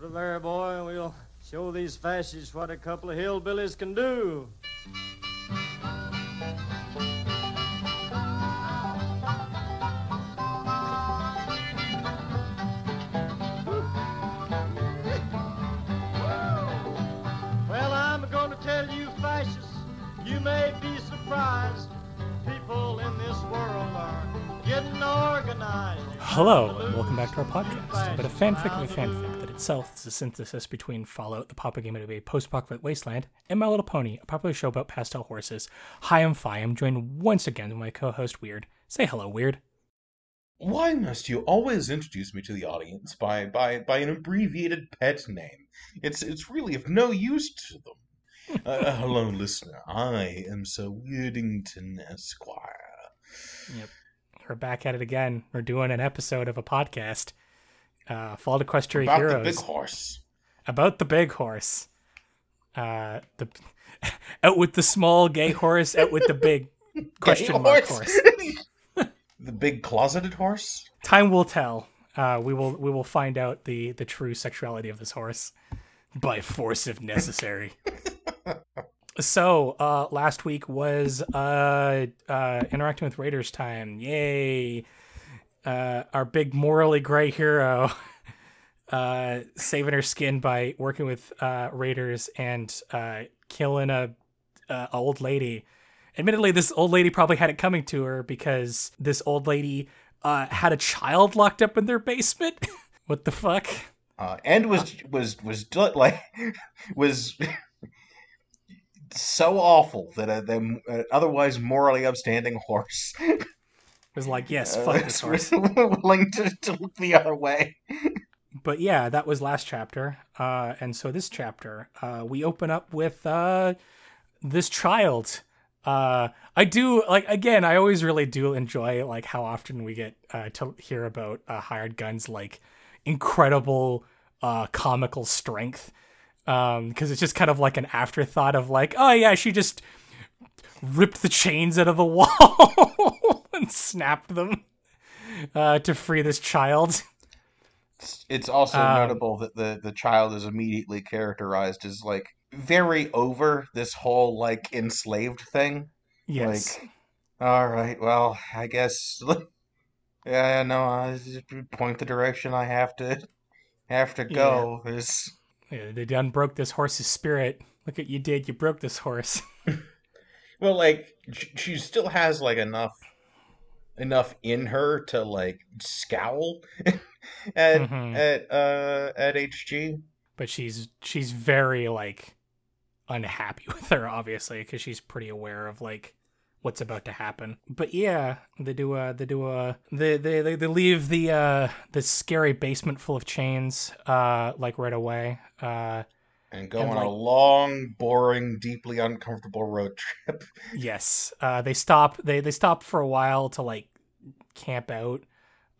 Put her there, boy, and we'll show these fascists what a couple of hillbillies can do. Hello, and welcome back to our podcast about a fanfic of a fanfic that itself is a synthesis between Fallout, the Papa game of a post-apocalyptic wasteland, and My Little Pony, a popular show about pastel horses. Hi, I'm Fi. I'm joined once again by my co-host Weird. Say hello, Weird. Why must you always introduce me to the audience by, by, by an abbreviated pet name? It's it's really of no use to them. uh, hello, listener. I am Sir Weirdington Esquire. Yep. We're back at it again. We're doing an episode of a podcast. Uh, Fall Equestria About Heroes. the big horse. about the big horse. Uh, the out with the small gay horse, out with the big question Gay mark horse. the big closeted horse? Time will tell. Uh, we will we will find out the the true sexuality of this horse by force if necessary. So uh, last week was uh, uh, interacting with Raiders time. Yay! Uh, our big morally gray hero uh, saving her skin by working with uh, Raiders and killing a, a old lady. Admittedly, this old lady probably had it coming to her because this old lady had a child locked up in their basement. what the fuck? And was was was like was so awful that a, the otherwise morally upstanding horse was like, yes, uh, fuck this horse. willing to, to look the other way. but yeah, that was last chapter. Uh, and so this chapter, uh, we open up with uh, this child. Uh, I do like again. I always really do enjoy like how often we get uh, to hear about uh, hired guns like incredible uh, comical strength. Um, because it's just kind of like an afterthought of like, oh yeah, she just ripped the chains out of the wall and snapped them uh, to free this child. It's, also Um, notable that the the child is immediately characterized as like very over this whole like enslaved thing. Yes. Like, all right, well, I guess. Yeah, no, I just point the direction I have to have to go. Is Yeah, they done broke this horse's spirit. Look at you did. You broke this horse. well, like she still has like enough enough in her to like scowl at Mhm. at uh at HG. but she's she's very like unhappy with her, obviously, because she's pretty aware of like what's about to happen. But yeah, they do uh they do uh they they they, they leave the uh the scary basement full of chains uh like right away. Uh And go And, on like- a long, boring, deeply uncomfortable road trip. Yes. Uh, they stop. They they stop for a while to like camp out.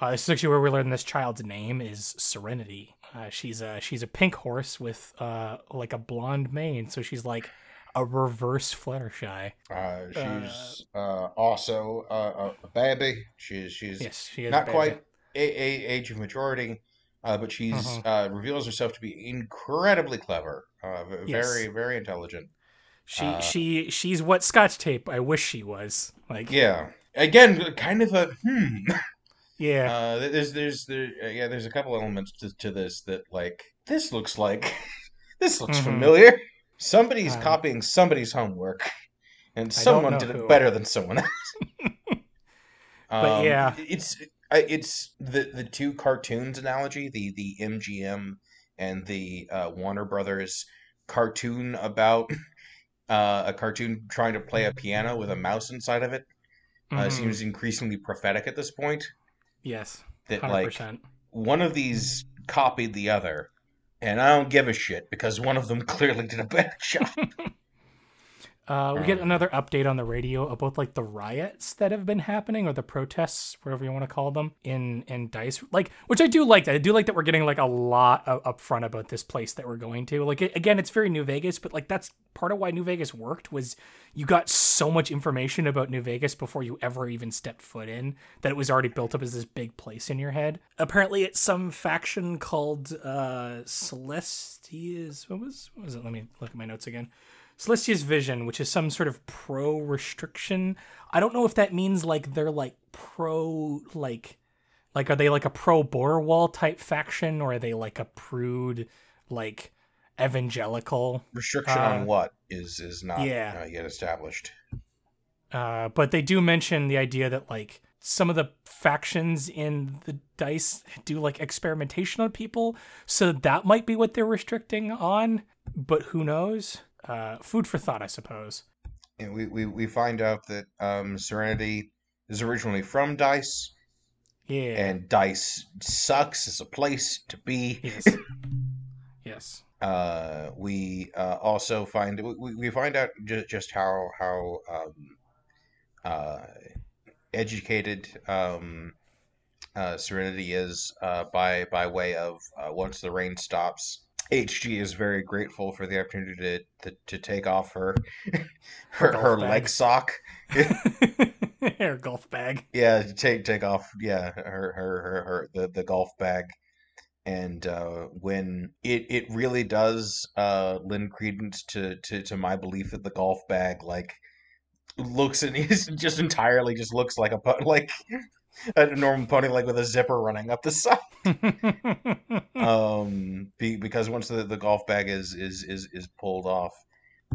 Uh, this is actually where we learn this child's name is Serenity. Uh, she's a she's a pink horse with uh like a blonde mane, so she's like a reverse Fluttershy. Uh, she's uh, also uh, a baby. She's she's Yes, she not quite a, a age of majority, uh, but she's Mhm. uh, reveals herself to be incredibly clever, uh, v- Yes. very very intelligent. She uh, she she's what Scotch tape I wish she was. Like Yeah, again, kind of a hmm. yeah. Uh, there's there's there uh, yeah there's a couple elements to, to this that like this looks like this looks Mhm. familiar. Somebody's Um, copying somebody's homework, and someone did who. it better than someone else. But Um, yeah. it's it's the the two cartoons analogy, the the MGM and the uh, Warner Brothers cartoon about uh, a cartoon trying to play a piano with a mouse inside of it uh, Mhm. seems increasingly prophetic at this point. yes, That like one of these copied the other, and I don't give a shit because one of them clearly did a better job. Uh, we get another update on the radio about like the riots that have been happening or the protests, whatever you want to call them, in in Dice. Like, which I do like. That I do like that we're getting like a lot of, up front about this place that we're going to. Like, it, again, it's very New Vegas, but like that's part of why New Vegas worked was you got so much information about New Vegas before you ever even stepped foot in that it was already built up as this big place in your head. Apparently, it's some faction called uh Celestias. What was what was it? Let me look at my notes again. Celestia's Vision, which is some sort of pro restriction. I don't know if that means like they're like pro like like are they like a pro border wall type faction or are they like a prude like evangelical Restriction Uh, on what is is not yeah. uh, yet established. Uh, but they do mention the idea that like some of the factions in the dice do like experimentation on people, so that might be what they're restricting on. But who knows? Uh, food for thought, I suppose. And we, we, we find out that um, Serenity is originally from Dice, Yeah. and Dice sucks as a place to be. yes. yes. Uh, we uh, also find we, we find out just, just how how um, uh, educated um, uh, Serenity is uh, by by way of uh, once the rain stops. HG is very grateful for the opportunity to to, to take off her her, her leg sock. her golf bag. Yeah, take take off. Yeah, her her her, her the the golf bag, and uh, when it it really does uh, lend credence to, to to my belief that the golf bag like looks and is just entirely just looks like a like a normal pony leg with a zipper running up the side. Um, be, because once the, the golf bag is is is is pulled off,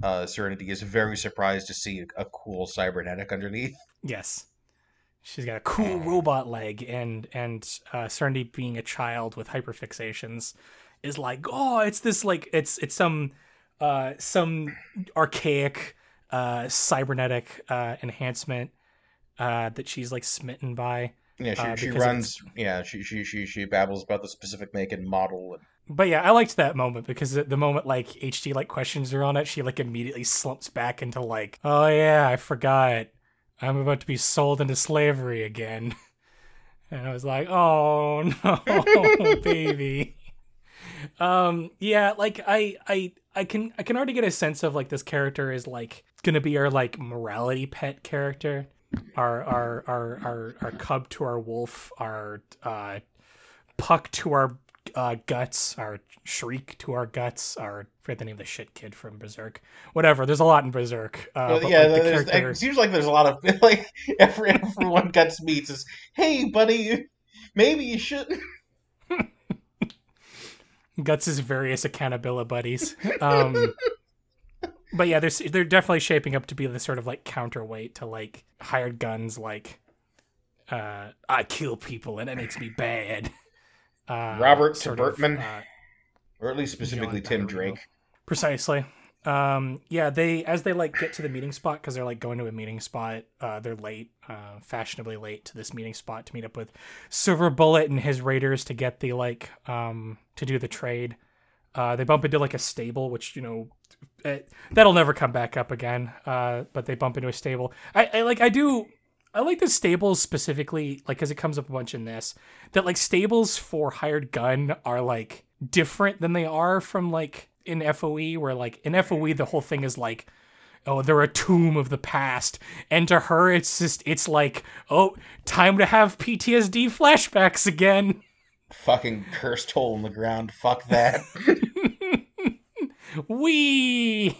uh, Serenity is very surprised to see a, a cool cybernetic underneath. yes. She's got a cool robot leg, and and uh, Serenity, being a child with hyperfixations, is like, oh, it's this like it's it's some uh some archaic uh cybernetic uh enhancement uh that she's like smitten by. Yeah, she, Uh, she runs. Yeah, she, she she she babbles about the specific make and model. But yeah, I liked that moment because at the moment like HG like questions her on it, she like immediately slumps back into like, oh yeah, I forgot. I'm about to be sold into slavery again. And I was like, oh no, baby. Um, yeah, like I I I can I can already get a sense of like this character is like gonna be our like morality pet character. Our our our our our cub to our wolf, our uh puck to our uh, guts, our Schierke to our guts, our I forget the name of the shit kid from Berserk. Whatever. There's a lot in Berserk. Uh, but, yeah, like, character- it seems like there's a lot of like every everyone guts meets is, hey buddy, maybe you should. Guts' is various accountability buddies. Um, but yeah, they're they're definitely shaping up to be the sort of like counterweight to like hired guns. Like, uh, I kill people and it makes me bad. Uh, Robert Bertman. uh, Or at least specifically John Tim. Drake. Precisely. Um, yeah, they as they like get to the meeting spot because they're like going to a meeting spot. Uh, they're late, uh, fashionably late to this meeting spot to meet up with Silver Bullet and his raiders to get the like um to do the trade. Uh, they bump into like a stable, which you know it, that'll never come back up again. Uh, but they bump into a stable. I, I like I do. I like the stables specifically, like because it comes up a bunch in this. That like stables for hired gun are like different than they are from like in FOE, where like in FOE the whole thing is like, oh, they're a tomb of the past, and to her it's just it's like, oh, time to have PTSD flashbacks again. Fucking cursed hole in the ground. Fuck that. Wee.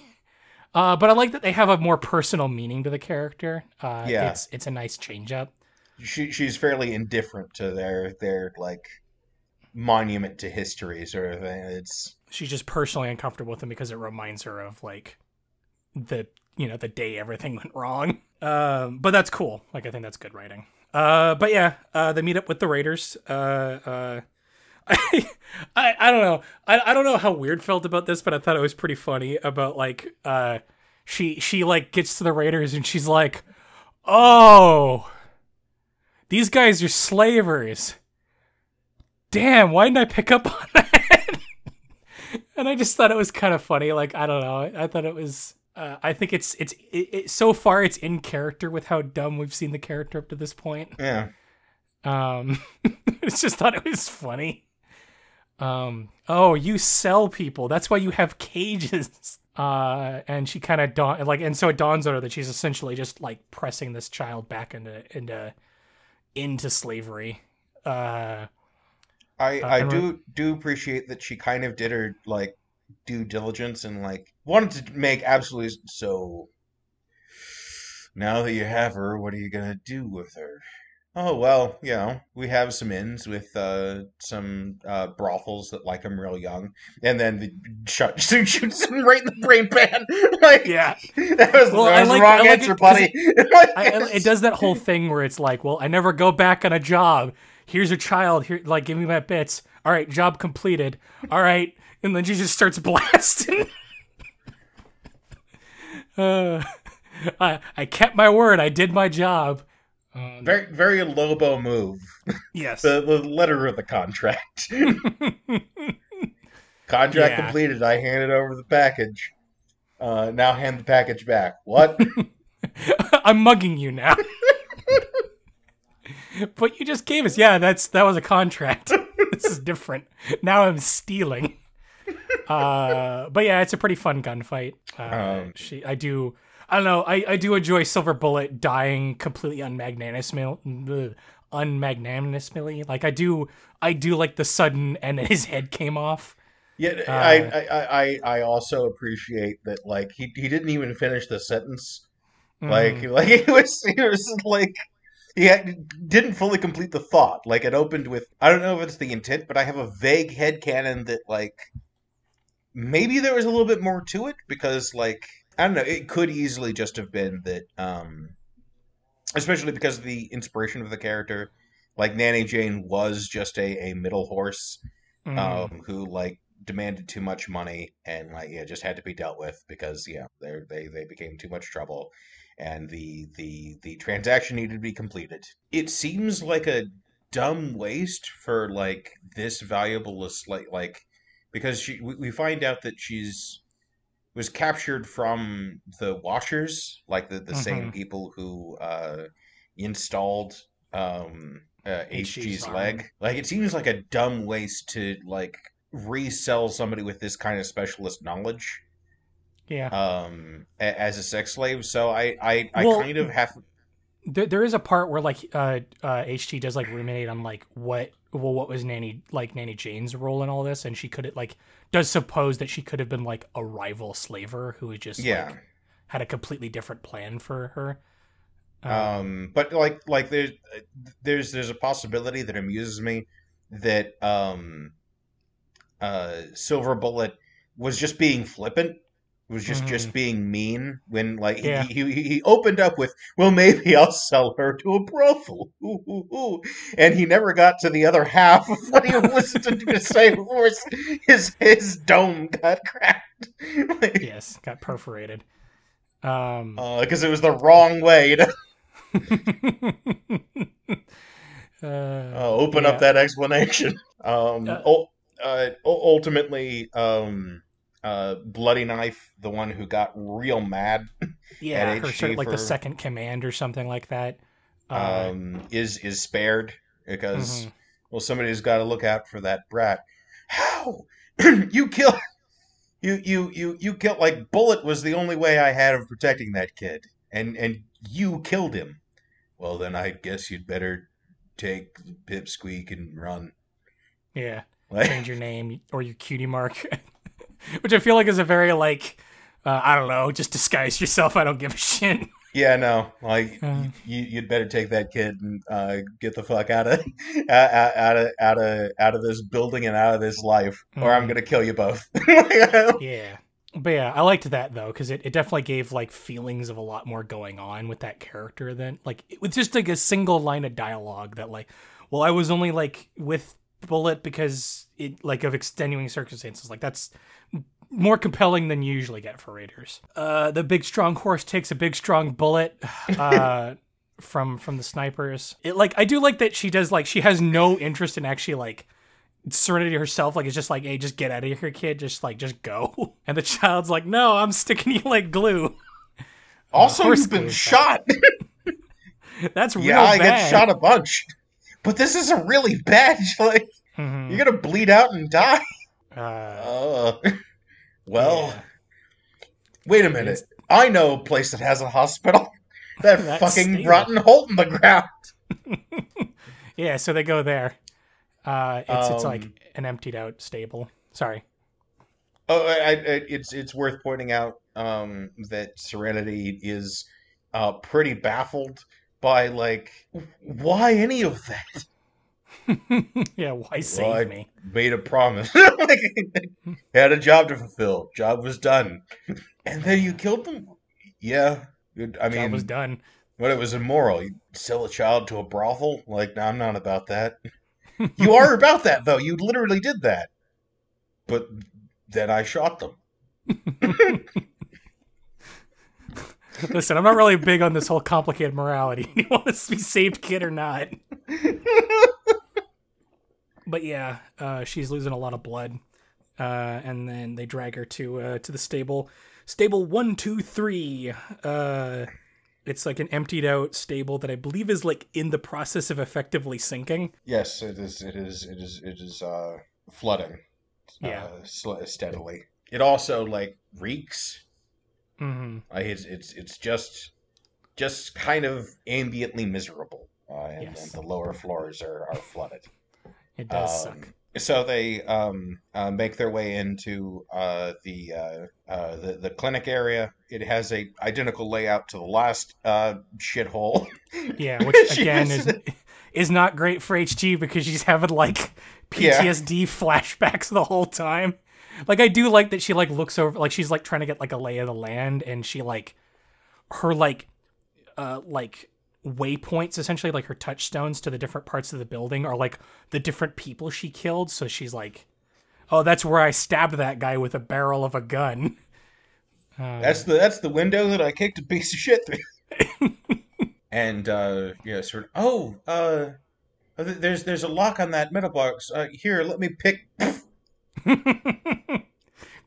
Uh, but I like that they have a more personal meaning to the character. Uh, Yeah. it's it's a nice change up. she she's fairly indifferent to their their like monument to history sort of thing. It's She's just personally uncomfortable with them because it reminds her of like the you know the day everything went wrong. Um, but that's cool. Like I think that's good writing. Uh, but yeah, uh, they meet up with the Raiders. Uh, uh, I, I I don't know. I, I don't know how weird felt about this, but I thought it was pretty funny about like uh she she like gets to the Raiders and she's like, "Oh, these guys are slavers." Damn, why didn't I pick up on that? and I just thought it was kind of funny. Like I don't know. I thought it was Uh, I think it's it's it, it, so far it's in character with how dumb we've seen the character up to this point. Yeah. Um, I just thought it was funny. Um, oh, you sell people. That's why you have cages. Uh, and she kind of dawn like, and so it dawns on her that she's essentially just like pressing this child back into into into slavery. Uh, I Uh, I do do appreciate that she kind of did her like due diligence and like wanted to make absolutely so. Now that you have her, what are you gonna do with her? Oh well, you know, we have some inns with uh, some uh, brothels that like them real young, and then the shot shoots him right in the brain pan. like, yeah, that was, Well, that was like- the wrong like answer, it buddy. I, I- it does that whole thing where it's like, well, I never go back on a job. Here's a child. Here, like, give me my bits. All right, job completed. All right, and then she just starts blasting. Uh, I I kept my word. I did my job. Um, very very Lobo move. yes. The, the letter of the contract. Contract Yeah. completed. I handed over the package. Uh, now hand the package back. What? I'm mugging you now. but you just gave us. Yeah, that's that was a contract. this is different. Now I'm stealing. Uh, but yeah, it's a pretty fun gunfight. Uh, Um, she, I do. I don't know. I, I do enjoy Silver Bullet dying completely unmagnanimously. Unmagnanimously, like I do. I do like the sudden and his head came off. yeah, Uh, I, I, I, I also appreciate that. Like he, he didn't even finish the sentence. Like, Mhm. like it was, it was like he had, didn't fully complete the thought. Like it opened with, I don't know if it's the intent, but I have a vague headcanon that like maybe there was a little bit more to it because like I don't know, it could easily just have been that, um, especially because of the inspiration of the character. Like Nanny Jane was just a, a middle horse Mhm. um, who like demanded too much money and like yeah just had to be dealt with because yeah they they they became too much trouble and the the the transaction needed to be completed it seems like a dumb waste for like this valuable like like because she we, we find out that she's was captured from the Watchers like the the same Mhm. people who uh installed um uh, HG's HG's leg. Like it seems like a dumb waste to like resell somebody with this kind of specialist knowledge yeah. um a- as a sex slave. So I I, I Well, kind of have there, there is a part where like uh uh HG does like ruminate on like what well what was Nanny like Nanny Jane's role in all this and she could like does suppose that she could have been like a rival slaver who had just yeah. like had a completely different plan for her. Um, um but like like there's there's there's a possibility that amuses me that um uh silver bullet was just being flippant was just just being mean when like he- Yeah. he, he he opened up with well maybe i'll sell her to a brothel Ooh, ooh, ooh. and he never got to the other half of what he was to to say before his his, his dome got cracked because yes, got perforated. Um, because it was the wrong way to uh, uh, open yeah. up that explanation. Um, Uh, uh, ultimately, um, uh, Bloody Knife, the one who got real mad, yeah, HG sort of like the second command or something like that. Uh, um, is is spared because mhm. well, somebody's got to look out for that brat. How you kill? You you you you killed like Bullet was the only way I had of protecting that kid, and and you killed him. Well, then I guess you'd better take Pipsqueak and run. yeah. Like, change your name or your cutie mark, which I feel like is a very like uh, I don't know, just disguise yourself. I don't give a shit. Yeah, no, like Uh. you, you'd better take that kid and uh, get the fuck out of out out of out of out of this building and out of this life, or I'm Mhm. gonna kill you both. yeah, but yeah, I liked that though because it, it definitely gave like feelings of a lot more going on with that character than like with just like a single line of dialogue that like, well, I was only like with Bullet because it like of extenuating circumstances. Like that's more compelling than you usually get for Raiders. Uh, the big strong horse takes a big strong bullet. Uh, from from the snipers. It like I do like that she does like she has no interest in actually like Serenity herself like it's just like, hey, just get out of here, kid. Just like, just go. And the child's like, no, I'm sticking you like glue. Also, horse you've been glue, shot. That's real yeah, I bad. get shot a bunch, but this is a really bad. Like Mhm. you're gonna bleed out and die. Uh, Uh, well, yeah. wait a minute. It's- I know a place that has a hospital. That fucking stable. rotten hole in the ground. Yeah, so they go there. Uh, it's it's like Um, an emptied out stable. Sorry. Oh, I, I, it's it's worth pointing out um, that Serenity is uh, pretty baffled by like why any of that. yeah, why save Well, me? Made a promise, like, had a job to fulfill. Job was done, and then you killed them. Yeah, I Job mean, was done. But it was immoral. You sell a child to a brothel? Like, no, I'm not about that. you are about that, though. You literally did that. But then I shot them. Listen, I'm not really big on this whole complicated morality. you want us to be saved kid or not? but yeah, uh, she's losing a lot of blood, uh, and then they drag her to uh, to the stable. Stable one, two, three. Uh, it's like an emptied out stable that I believe is like in the process of effectively sinking. Yes, it is. It is. It is. It is uh, flooding. Yeah. Uh, steadily. It also like reeks. Hmm Like it's it's it's just just kind of ambiently miserable. Uh, and, Yes. and the lower floors are, are flooded. It does Um, suck. So they um, uh, make their way into uh, the, uh, uh, the the clinic area. It has a identical layout to the last uh, shithole. Yeah, which again is- is not great for HG because she's having like Yeah. PTSD flashbacks the whole time. Like I do like that she like looks over like she's like trying to get like a lay of the land and she like her like uh like waypoints essentially like her touchstones to the different parts of the building are like the different people she killed so she's like oh that's where I stabbed that guy with a barrel of a gun. Uh, That's the that's the window that I kicked a piece of shit through. and uh, yeah, sort of. Oh, uh, there's there's a lock on that metal box. Uh, here, let me pick.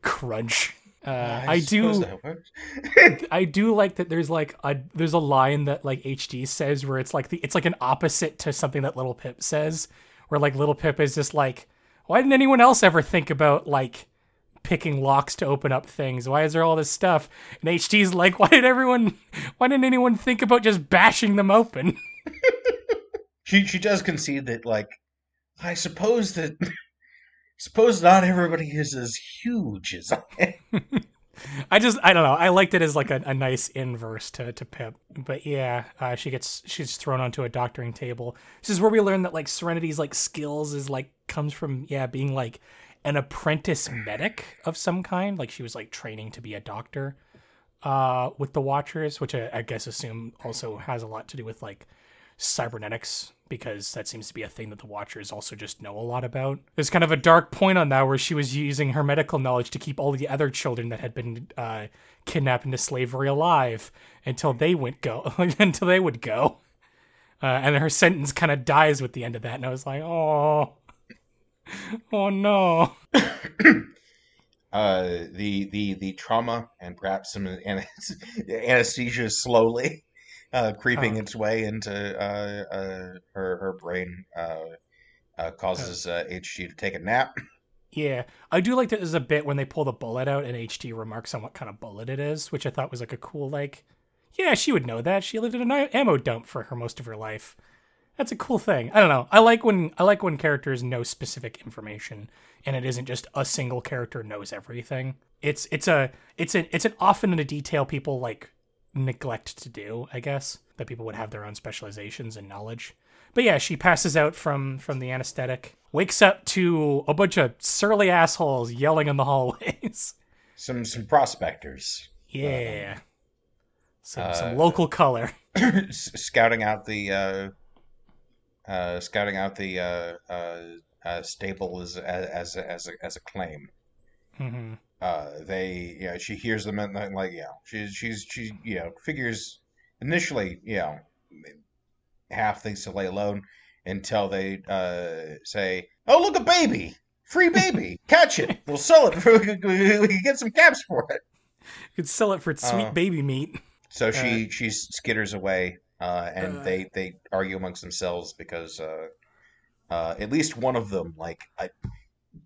crunch. Uh, I, suppose do. I do like that. There's like a there's a line that like HG says where it's like the it's like an opposite to something that Little Pip says, where like Little Pip is just like, why didn't anyone else ever think about like picking locks to open up things? Why is there all this stuff? And HG's like, why did everyone? Why didn't anyone think about just bashing them open? She she does concede that like I suppose that suppose not everybody is as huge as I am. I just I don't know. I liked it as like a, a nice inverse to, to Pip. But yeah, uh, she gets she's thrown onto a doctoring table. This is where we learn that like Serenity's like skills is like comes from yeah being like an apprentice medic of some kind. Like she was like training to be a doctor uh, with the Watchers, which I, I guess assume also has a lot to do with like cybernetics because that seems to be a thing that the Watchers also just know a lot about. There's kind of a dark point on that where she was using her medical knowledge to keep all the other children that had been uh, kidnapped into slavery alive until they went go until they would go. Uh, and her sentence kind of dies with the end of that, and I was like, oh, oh no. Uh, the the the trauma and perhaps some an- anesthesia slowly uh, creeping Oh. its way into uh, uh, her her brain uh, uh, causes uh, HG to take a nap. Yeah, I do like that there's a bit when they pull the bullet out and HG remarks on what kind of bullet it is, which I thought was like a cool like, yeah, she would know that. She lived in an ammo dump for her most of her life. That's a cool thing. I don't know. I like when I like when characters know specific information and it isn't just a single character knows everything. It's it's a it's an it's an often in a detail people like neglect to do, I guess. That people would have their own specializations and knowledge. But yeah, she passes out from from the anesthetic, wakes up to a bunch of surly assholes yelling in the hallways. Some some prospectors yeah. Some Uh, some local color. scouting out the uh, uh, scouting out the uh, uh, uh, stable as as as a, as a claim. hmm uh they you know she hears them and like you know she's she's she you know figures initially you know half thinks to lay alone until they uh, say, "Oh, look a baby, free baby, catch it. We'll sell it. For, we can get some caps for it." You could sell it for sweet Uh, baby meat. So she she skitters away, uh, and Uh. they they argue amongst themselves because uh, uh, at least one of them like I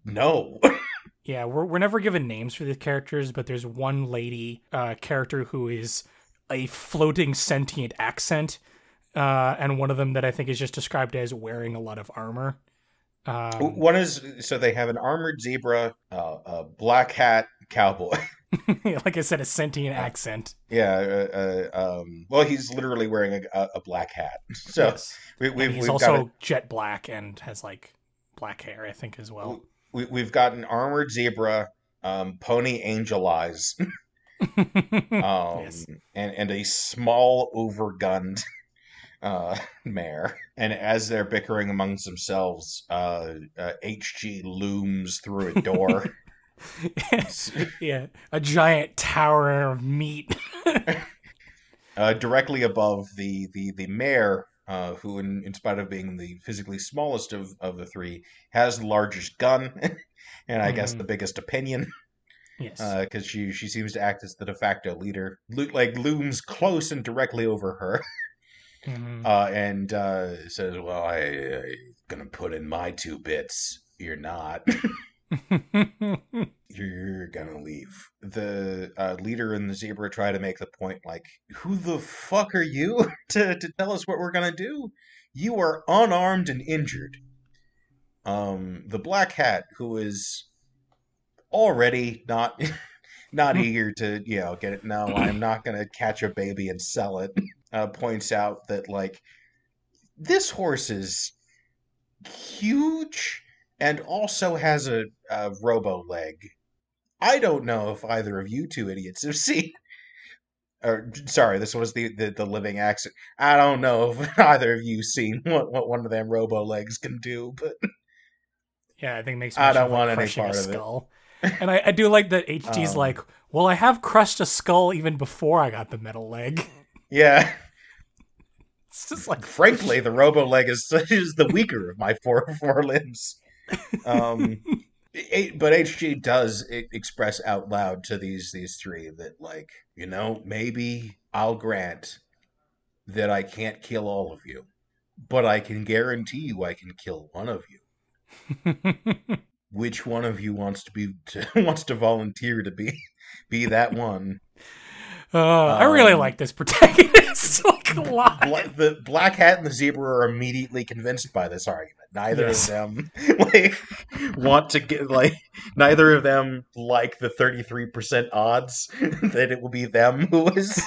no Yeah, we're we're never given names for the characters, but there's one lady uh, character who is a floating sentient accent, uh, and one of them that I think is just described as wearing a lot of armor. Um, one is so they have an armored zebra, uh, a black hat cowboy. like I said, a sentient accent. yeah, uh, uh, um, well he's literally wearing a, a, a black hat. So yes. we, we've he's also got jet black and has like black hair, I think, as a, well. We, we've got an armored zebra, um, pony angel eyes. um, Yes. and and a small overgunned uh, mare. And as they're bickering amongst themselves, uh, uh, HG looms through a door. yeah, a giant tower of meat. uh, directly above the the the mare. Uh, who, in, in spite of being the physically smallest of, of the three, has the largest gun, and I guess Mhm. the biggest opinion. yes. because she she seems to act as the de facto leader, Lo- like looms close and directly over her, Mhm. uh, and uh, says, "Well, I, I gonna put in my two bits. You're not. You're gonna leave." The uh, leader and the zebra try to make the point, like, "Who the fuck are you to to tell us what we're gonna do? You are unarmed and injured." Um, the black hat, who is already not not eager to you know get it no i'm not to catch a baby and sell it uh, points out that like this horse is huge and also has a, a robo leg i don't know if either of you two idiots have seen or sorry this was the, the, the living accent i don't know if either of you seen what, what one of them robo legs can do but yeah, I think it makes I don't like, want any crushing part a of it. skull. and I, I do like that HG's Um, like, well, I have crushed a skull even before I got the metal leg. yeah It's just like frankly, the robo leg is, is the weaker of my four four limbs. Um, but HG does express out loud to these these three that, like, you know, maybe I'll grant that I can't kill all of you, but I can guarantee you I can kill one of you. Which one of you wants to be to, wants to volunteer to be be that one? Uh, I really Um, like this protagonist like a lot. Bla- the black hat and the zebra are immediately convinced by this argument. Neither Yes. of them like want to get like neither of them like the thirty three percent odds that it will be them who is.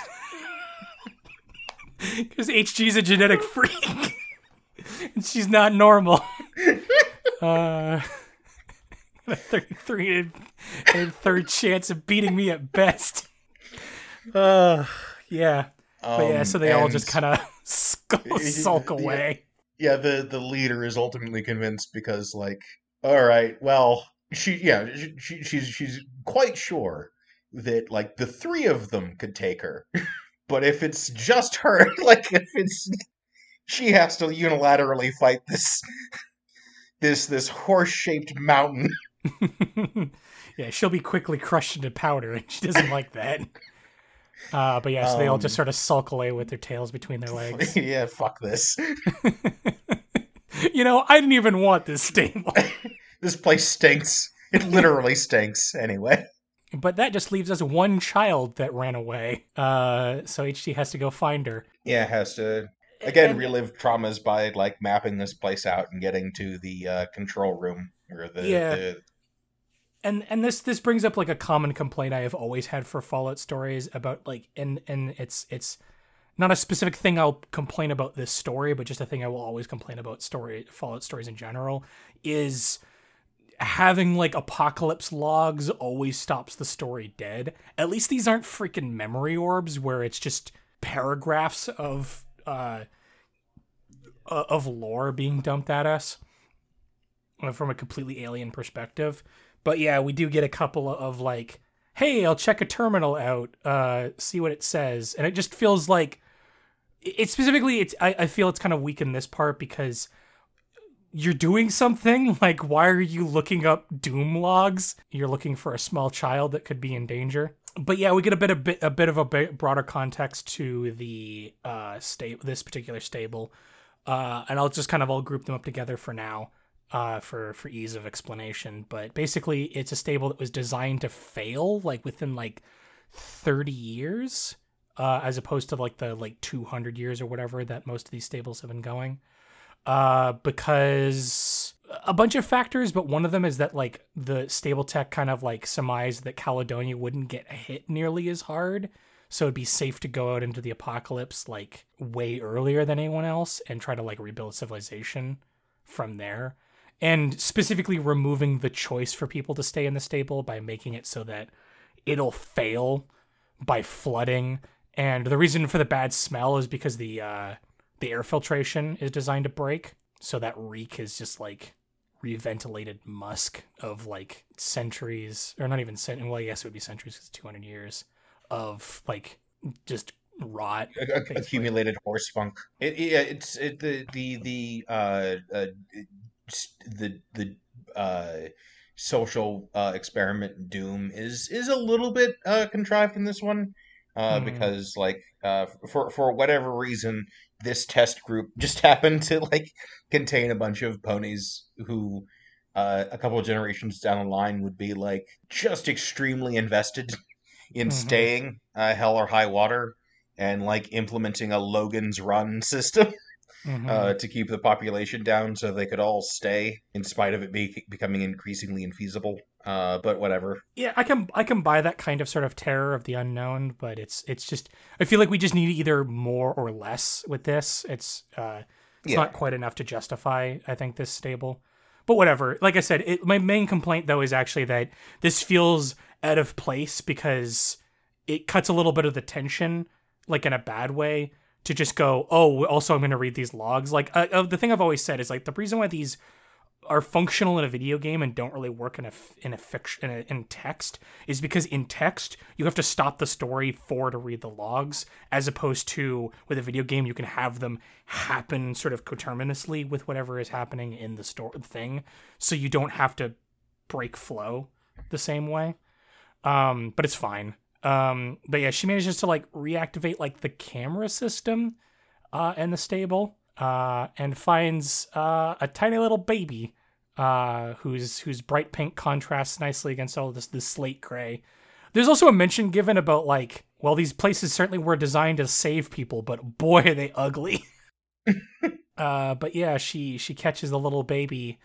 Because HG's a genetic freak. and she's not normal. uh, a 33 and, and third chance of beating me at best. Uh, yeah. But yeah, Um, so they all just kind of sulk, sulk Yeah. away. yeah the the leader is ultimately convinced because like all right well she yeah she, she she's she's quite sure that like the three of them could take her but if it's just her like if it's she has to unilaterally fight this this this horse-shaped mountain yeah, she'll be quickly crushed into powder, and she doesn't like that. Uh, but yeah, so they all just Um, sort of sulk away with their tails between their legs. yeah fuck this you know, I didn't even want this stable. this place stinks it literally stinks anyway But that just leaves us one child that ran away. Uh, so HG has to go find her. Yeah, has to again And- relive traumas by like mapping this place out and getting to the uh, control room or the, Yeah. the and and this this brings up like a common complaint I have always had for Fallout stories about like and and it's it's not a specific thing I'll complain about this story, but just a thing I will always complain about story Fallout stories in general is having like apocalypse logs always stops the story dead. At least these aren't freaking memory orbs where it's just paragraphs of uh uh, of lore being dumped at us uh, from a completely alien perspective. But yeah, we do get a couple of like, hey, I'll check a terminal out, uh, see what it says, and it just feels like it specifically. It's I, I feel it's kind of weak in this part because you're doing something. Like, why are you looking up doom logs? You're looking for a small child that could be in danger. But yeah, we get a bit a bit a bit of a bit broader context to the uh state this particular stable, uh, and I'll just kind of all group them up together for now, uh, for for ease of explanation. But basically, it's a stable that was designed to fail like within like thirty years, uh, as opposed to like the like two hundred years or whatever that most of these stables have been going uh, because a bunch of factors, but one of them is that like the stable tech kind of like surmised that Caledonia wouldn't get hit nearly as hard. So it'd be safe to go out into the apocalypse like way earlier than anyone else and try to like rebuild civilization from there. And specifically removing the choice for people to stay in the stable by making it so that it'll fail by flooding. And the reason for the bad smell is because the uh, the air filtration is designed to break so that reek is just like reventilated musk of like centuries or not even cent well yes it would be centuries because 200 years of like just rot basically. accumulated horse funk. It, yeah, it's it, the the the uh, uh the the uh social uh experiment doom is is a little bit uh contrived in this one uh, mm. because like uh, for for whatever reason this test group just happened to like contain a bunch of ponies who uh, a couple of generations down the line would be like just extremely invested in mm-hmm. staying uh, hell or high water and like implementing a Logan's Run system. Mm-hmm. Uh, to keep the population down so they could all stay in spite of it be- becoming increasingly infeasible. Uh, but whatever. Yeah, I can I can buy that kind of sort of terror of the unknown, but it's it's just I feel like we just need either more or less with this. It's uh, it's yeah. not quite enough to justify I think this stable. But whatever. Like I said, it, my main complaint though is actually that this feels out of place because it cuts a little bit of the tension, like in a bad way, to just go, oh, also I'm going to read these logs. Like uh, uh, the thing I've always said is like the reason why these are functional in a video game and don't really work in a in a fiction in, in text is because in text you have to stop the story for to read the logs as opposed to with a video game you can have them happen sort of coterminously with whatever is happening in the story thing. So you don't have to break flow the same way. Um but it's fine um but yeah she manages to like reactivate like the camera system uh in the stable uh, and finds uh, a tiny little baby uh, whose whose bright pink contrasts nicely against all this this slate gray. There's also a mention given about like, well, these places certainly were designed to save people, but boy, are they ugly. uh, but yeah, she she catches the little baby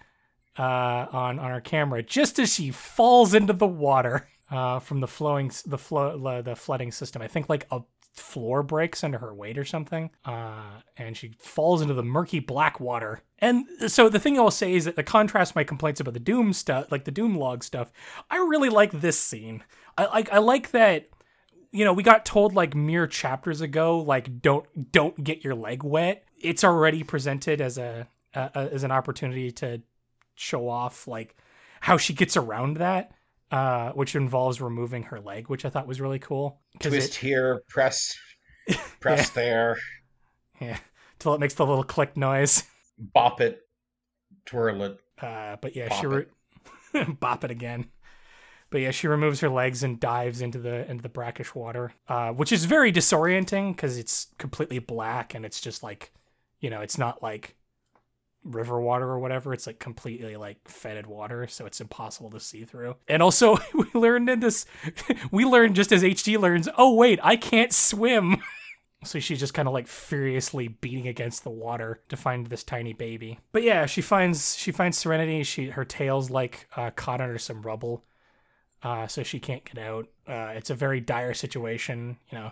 uh, on on her camera just as she falls into the water uh, from the flowing the flow the flooding system. I think like a floor breaks under her weight or something, uh, and she falls into the murky black water. And so the thing I will say is that the contrast my complaints about the Doom stuff, like the Doom log stuff, I really like this scene. I like I like that. You know, we got told like mere chapters ago, like don't don't get your leg wet. It's already presented as a, a as an opportunity to show off like how she gets around that uh, which involves removing her leg, which I thought was really cool. Twist it, here, press, press yeah. there. Yeah, till it makes the little click noise. Bop it, twirl it. Uh, but yeah, bop she re- it. bop it again. But yeah, she removes her legs and dives into the into the brackish water, uh, which is very disorienting because it's completely black and it's just like, you know, it's not like river water or whatever. It's like completely like fetid water, so it's impossible to see through. And also, we learned in this, we learned just as HG learns, oh wait, I can't swim. So she's just kind of like furiously beating against the water to find this tiny baby. But yeah, she finds she finds Serenity. She her tail's like uh, caught under some rubble, uh, so she can't get out. Uh, it's a very dire situation. You know,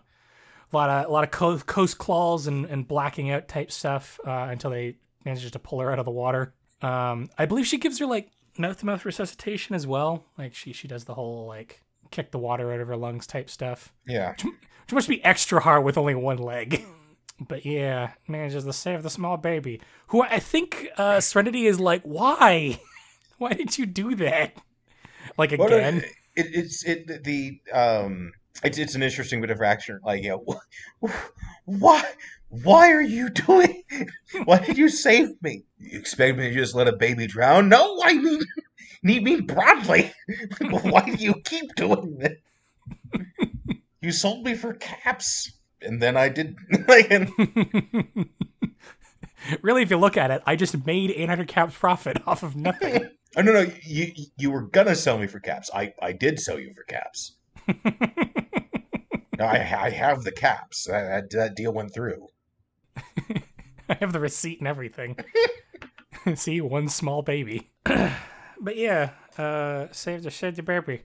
a lot of a lot of coast, claws and, and blacking out type stuff uh, until they manages to pull her out of the water. Um, I believe she gives her like mouth to mouth resuscitation as well. Like she she does the whole like kick the water out of her lungs type stuff. Yeah, which, which must be extra hard with only one leg. but yeah, manages to save the small baby, who I think uh, Serenity is like, why, why did you do that? Like again, it, it's it the um it's it's an interesting bit of action. Like, you know, why why are you doing? Why did you save me? You expect me to just let a baby drown? No, I mean, need me broadly. why do you keep doing this? you sold me for caps, and then I did like. And, really, if you look at it, I just made 800 caps profit off of nothing. oh no, no, you you were gonna sell me for caps. I I did sell you for caps. I I have the caps. That, that deal went through. I have the receipt and everything. See, one small baby. but yeah, uh, save the the baby.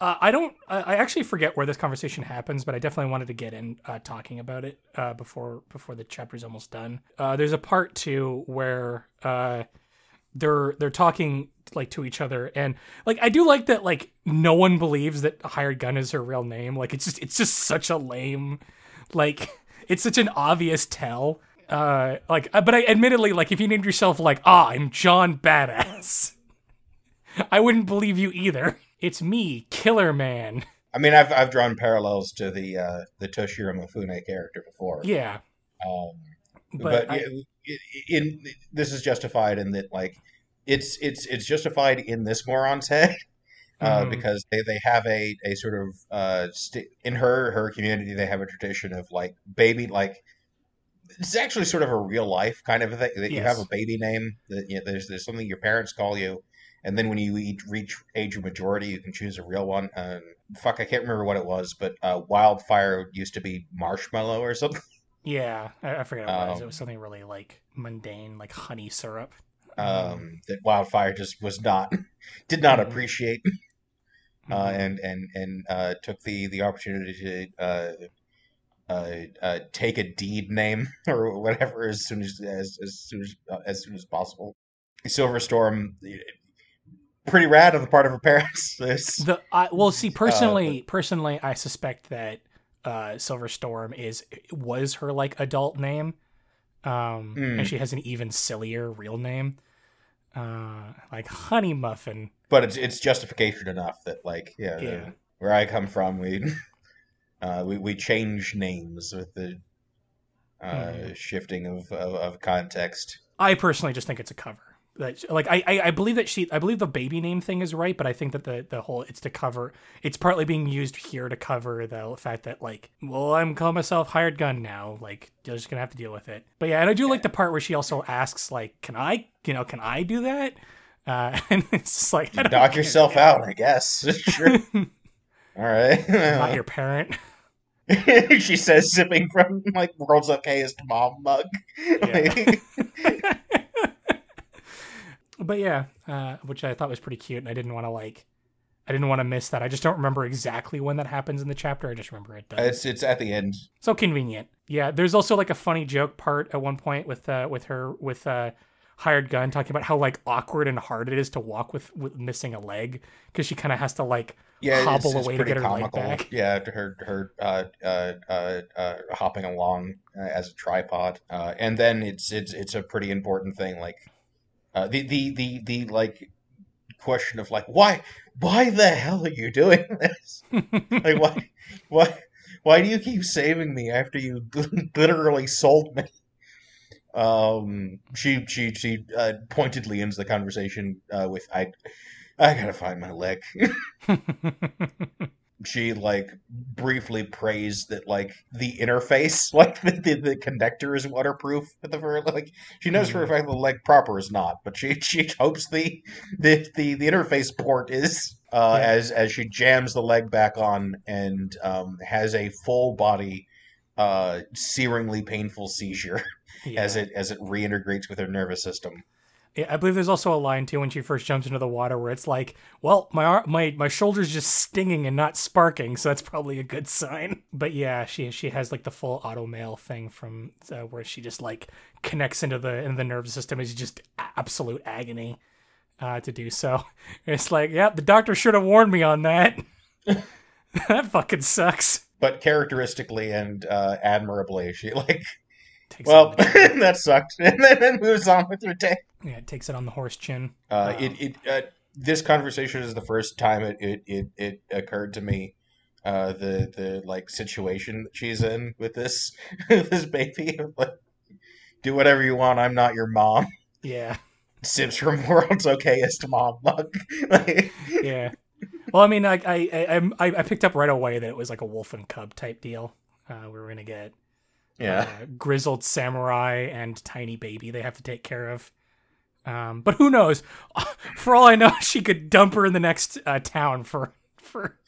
Uh, I don't. I, I actually forget where this conversation happens, but I definitely wanted to get in uh, talking about it uh, before before the chapter's almost done. Uh, there's a part two where uh, they're they're talking like to each other, and like I do like that. Like no one believes that hired gun is her real name. Like it's just it's just such a lame, like it's such an obvious tell. Uh, like, but I admittedly like if you named yourself like ah I'm John Badass, I wouldn't believe you either. It's me, Killer Man. I mean, I've I've drawn parallels to the uh, the Toshiro Mifune character before. Yeah. Um, but, but I, in, in this is justified in that like it's it's it's justified in this moron's head uh, mm-hmm. because they, they have a, a sort of uh, st- in her her community they have a tradition of like baby like it's actually sort of a real life kind of a thing that yes. you have a baby name that you know, there's there's something your parents call you and then when you reach age of majority, you can choose a real one. And fuck, I can't remember what it was, but uh, wildfire used to be marshmallow or something. Yeah, I, I forget what it was. Um, it was something really like mundane, like honey syrup. Um, that wildfire just was not, did not mm-hmm. appreciate, uh, mm-hmm. and and and uh, took the the opportunity to. Uh, uh, uh, take a deed name or whatever as soon as as, as soon as uh, as soon as possible. Silverstorm pretty rad on the part of her parents. the I, well, see, personally, uh, personally, I suspect that uh, Silverstorm is was her like adult name, um, mm. and she has an even sillier real name, uh, like Honey Muffin. But it's it's justification enough that like yeah, yeah. where I come from, we uh, we we change names with the uh, mm. shifting of, of, of context. I personally just think it's a cover that like I, I, I believe that she I believe the baby name thing is right, but I think that the the whole it's to cover it's partly being used here to cover the fact that like well I'm calling myself hired gun now like you're just gonna have to deal with it. But yeah, and I do like the part where she also asks like can I you know can I do that? Uh, and it's just like you knock yourself out, I guess. sure. All right, not your parent. she says, sipping from like world's okayest mom mug. Yeah but yeah, uh, which I thought was pretty cute, and I didn't want to like, I didn't want to miss that. I just don't remember exactly when that happens in the chapter. I just remember it does. It's it's at the end. So convenient. Yeah, there's also like a funny joke part at one point with uh with her with uh hired gun talking about how like awkward and hard it is to walk with, with missing a leg because she kind of has to like yeah, hobble it's, it's away to get her comical. leg back. Yeah, her her uh, uh, uh, uh, hopping along uh, as a tripod, uh, and then it's it's it's a pretty important thing. Like uh, the the the the like question of like why why the hell are you doing this? like why why why do you keep saving me after you literally sold me? Um, she she she uh, pointedly ends the conversation uh, with I I gotta find my leg. she like briefly praised that like the interface, like the, the, the connector is waterproof at the very like she knows for a mm-hmm. fact the leg proper is not, but she she hopes the the the, the interface port is uh, yeah. as as she jams the leg back on and um, has a full body uh, searingly painful seizure yeah. as it as it reintegrates with her nervous system. I believe there's also a line too when she first jumps into the water where it's like, "Well, my my my shoulder's just stinging and not sparking, so that's probably a good sign." But yeah, she she has like the full automail thing from uh, where she just like connects into the into the nervous system is just absolute agony uh, to do so. It's like, yeah, the doctor should have warned me on that. that fucking sucks. But characteristically and uh, admirably, she like Takes well, that sucked, and then moves on with her day. Yeah, it takes it on the horse chin. Uh, um, it it uh, this conversation is the first time it it it, it occurred to me uh, the the like situation that she's in with this this baby. Like, do whatever you want. I'm not your mom. Yeah. Sips from world's okayest mom mug. like, Yeah. Well, I mean, I I, I I I picked up right away that it was like a wolf and cub type deal. Uh, we were gonna get yeah. uh, grizzled samurai and tiny baby they have to take care of. Um, but who knows? For all I know, she could dump her in the next uh, town for for.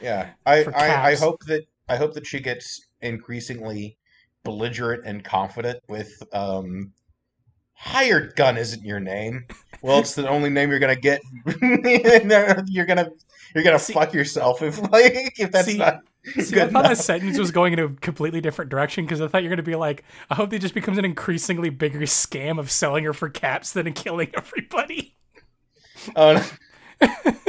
Yeah, I, for I, I hope that I hope that she gets increasingly belligerent and confident with um hired gun isn't your name. Well, it's the only name you're gonna get. you're gonna you're gonna See- fuck yourself if like if that's See- not See, good I thought enough. that sentence was going in a completely different direction because I thought you're going to be like, I hope it just becomes an increasingly bigger scam of selling her for caps than killing everybody. Oh, no.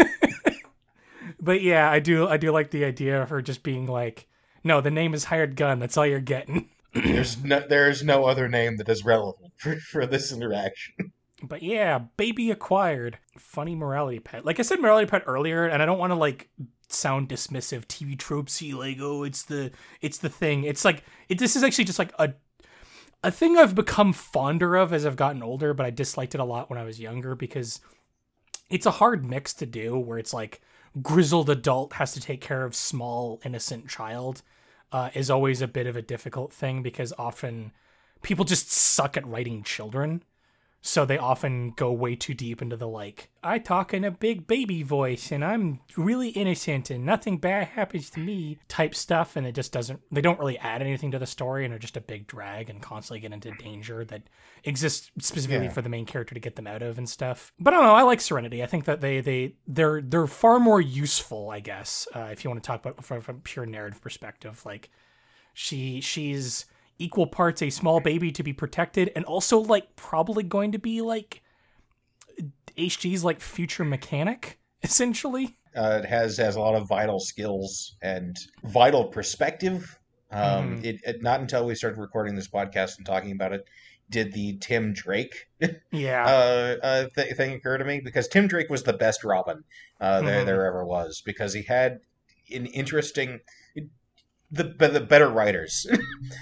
But yeah, I do, I do like the idea of her just being like, no, the name is hired gun. That's all you're getting. there's no there's no other name that is relevant for, for this interaction. But yeah, baby acquired. Funny morality pet. Like I said, morality pet earlier, and I don't want to like sound dismissive. TV tropesy, like oh, it's the it's the thing. It's like it. This is actually just like a a thing I've become fonder of as I've gotten older, but I disliked it a lot when I was younger because it's a hard mix to do. Where it's like grizzled adult has to take care of small innocent child uh, is always a bit of a difficult thing because often people just suck at writing children. So they often go way too deep into the like, I talk in a big baby voice and I'm really innocent and nothing bad happens to me type stuff. And it just doesn't, they don't really add anything to the story and are just a big drag and constantly get into danger that exists specifically Yeah. for the main character to get them out of and stuff. But I don't know, I like Serenity. I think that they, they, they're, they're far more useful, I guess, uh, if you want to talk about from, from pure narrative perspective. Like, she, she's, equal parts a small baby to be protected and also like probably going to be like HG's like future mechanic essentially. Uh, it has has a lot of vital skills and vital perspective. Um, Mhm. it, it not until we started recording this podcast and talking about it did the Tim Drake Yeah. uh, uh, th- thing occur to me because Tim Drake was the best Robin uh, there Mhm. there ever was because he had an interesting the the better writers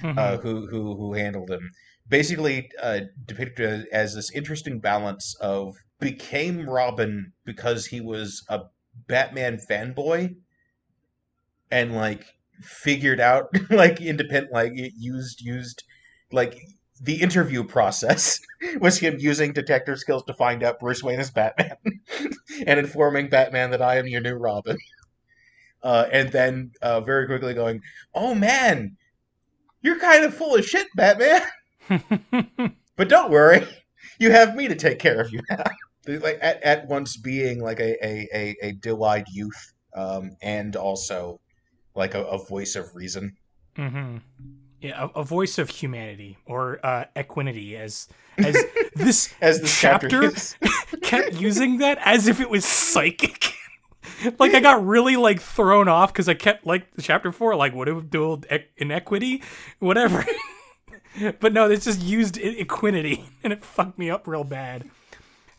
Mhm. uh, who who who handled him basically uh, depicted as this interesting balance of became Robin because he was a Batman fanboy and like figured out like independent like used used like the interview process was him using detective skills to find out Bruce Wayne is Batman and informing Batman that I am your new Robin. Uh, and then uh, very quickly going, "Oh man, you're kind of full of shit, Batman. But don't worry, you have me to take care of you now." like at, at once being like a a, a, a dill-eyed youth, um, and also like a, a voice of reason. hmm Yeah, a, a voice of humanity or uh, equinity, as as this As this chapter, chapter kept using that as if it was psychic. Like I got really like thrown off because I kept like chapter four, like what do do inequity, whatever. but no, it's just used equinity, and it fucked me up real bad.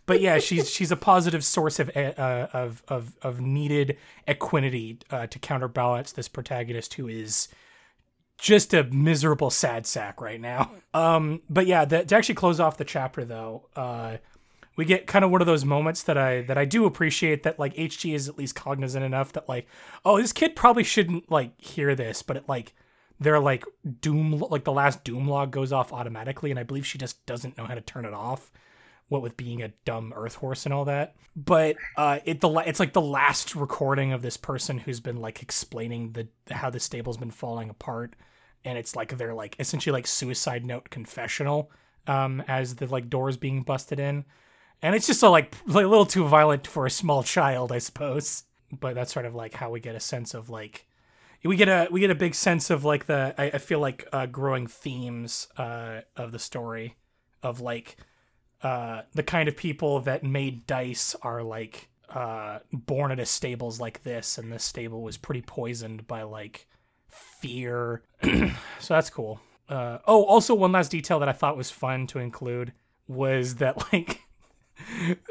But yeah, she's she's a positive source of uh, of of of needed equinity uh, to counterbalance this protagonist who is just a miserable sad sack right now. Um, but yeah, the, to actually close off the chapter though, uh, we get kind of one of those moments that I that I do appreciate that like HG is at least cognizant enough that like, oh, this kid probably shouldn't like hear this, but it like they're like doom like the last doom log goes off automatically, and I believe she just doesn't know how to turn it off. What with being a dumb earth horse and all that, but uh, it the it's like the last recording of this person who's been like explaining the how the stable's been falling apart, and it's like they're like essentially like suicide note confessional um, as the like doors being busted in, and it's just a, like a little too violent for a small child, I suppose. But that's sort of like how we get a sense of like we get a we get a big sense of like the I, I feel like uh, growing themes uh, of the story of like uh, the kind of people that made dice are like uh, born at a stables like this, and this stable was pretty poisoned by like fear. so that's cool. Uh, oh, also one last detail that I thought was fun to include was that like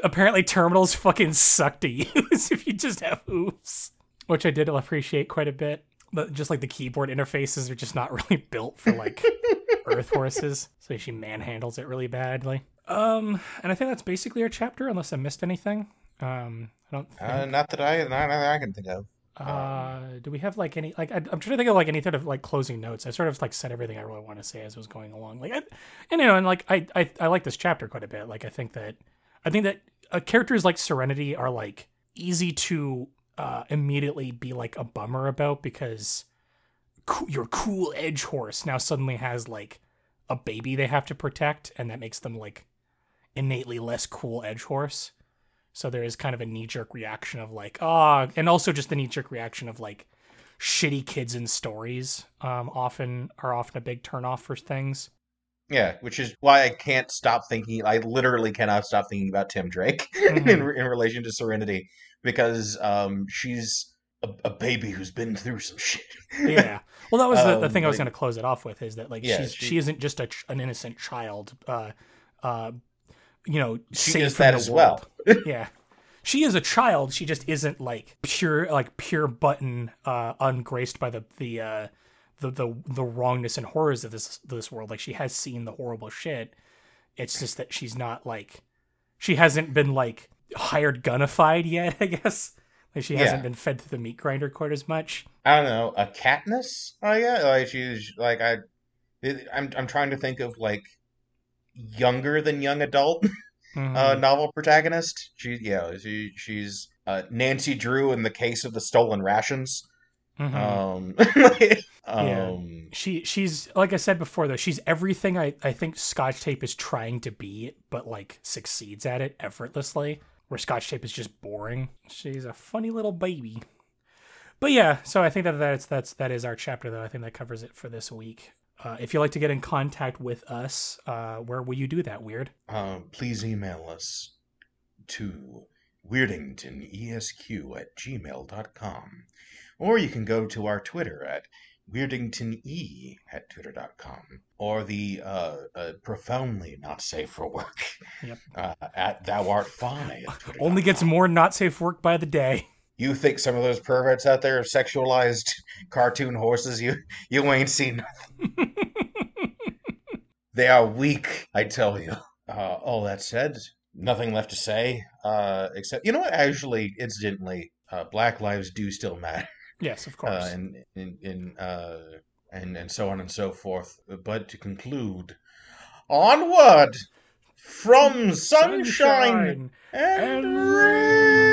apparently terminals fucking suck to use if you just have hooves. which I did appreciate quite a bit. But just like the keyboard interfaces are just not really built for like Earth horses, so she manhandles it really badly. Um, and I think that's basically our chapter, unless I missed anything. Um, I don't. Think, Uh, not that I, not that I can think of. uh, do we have like any like I, I'm trying to think of like any sort of like closing notes. I sort of like said everything I really want to say as it was going along. Like, I, and you know, and like I, I I like this chapter quite a bit. Like, I think that I think that uh, characters like Serenity are like easy to uh, immediately be like a bummer about because co- your cool edge horse now suddenly has like a baby they have to protect, and that makes them like innately less cool edge horse. So there is kind of a knee jerk reaction of like, ah, and also just the knee jerk reaction of like shitty kids in stories um, often are often a big turnoff for things. Yeah, which is why I can't stop thinking. I literally cannot stop thinking about Tim Drake in Mhm. in relation to Serenity because um, she's a, a baby who's been through some shit. Yeah. Well, that was the, the Um, thing I was like- going to close it off with is that like Yeah, she's she- she isn't just a, an innocent child. Uh, uh, you know, She is that as well. yeah. She is a child. She just isn't like pure, like pure button, uh, ungraced by the the uh, the the the wrongness and horrors of this this world. Like she has seen the horrible shit. It's just that she's not like she hasn't been like hired gunnified yet. I guess like she hasn't Yeah. been fed through the meat grinder quite as much. I don't know a Katniss. Oh yeah, like she's like I. I'm I'm trying to think of like younger than young adult Mhm. uh, novel protagonist. She yeah she she's uh, Nancy Drew in the case of the stolen rations. Mhm. Um, Yeah. um, she she's like I said before though she's everything I I think Scotch Tape is trying to be but like succeeds at it effortlessly where Scotch Tape is just boring. She's a funny little baby. But yeah, so I think that that's that's that is our chapter though. I think that covers it for this week. Uh, if you'd like to get in contact with us, uh, where will you do that? Weird. uh, please email us to weirdingtonesq at gmail.com. Or you can go to our Twitter at weirdingtone at twitter.com. Or the uh, uh, profoundly not safe for work Yep. uh, at thou art fi at twitter. Only gets more not safe work by the day. You think some of those perverts out there have sexualized cartoon horses? You you ain't seen nothing. They are weak, I tell you. Uh, all that said, nothing left to say. Uh, except, you know what? Actually, incidentally, uh, Black lives do still matter, yes, of course. uh, and in, in uh, and and so on and so forth. But to conclude, onward from sunshine, and, and rain.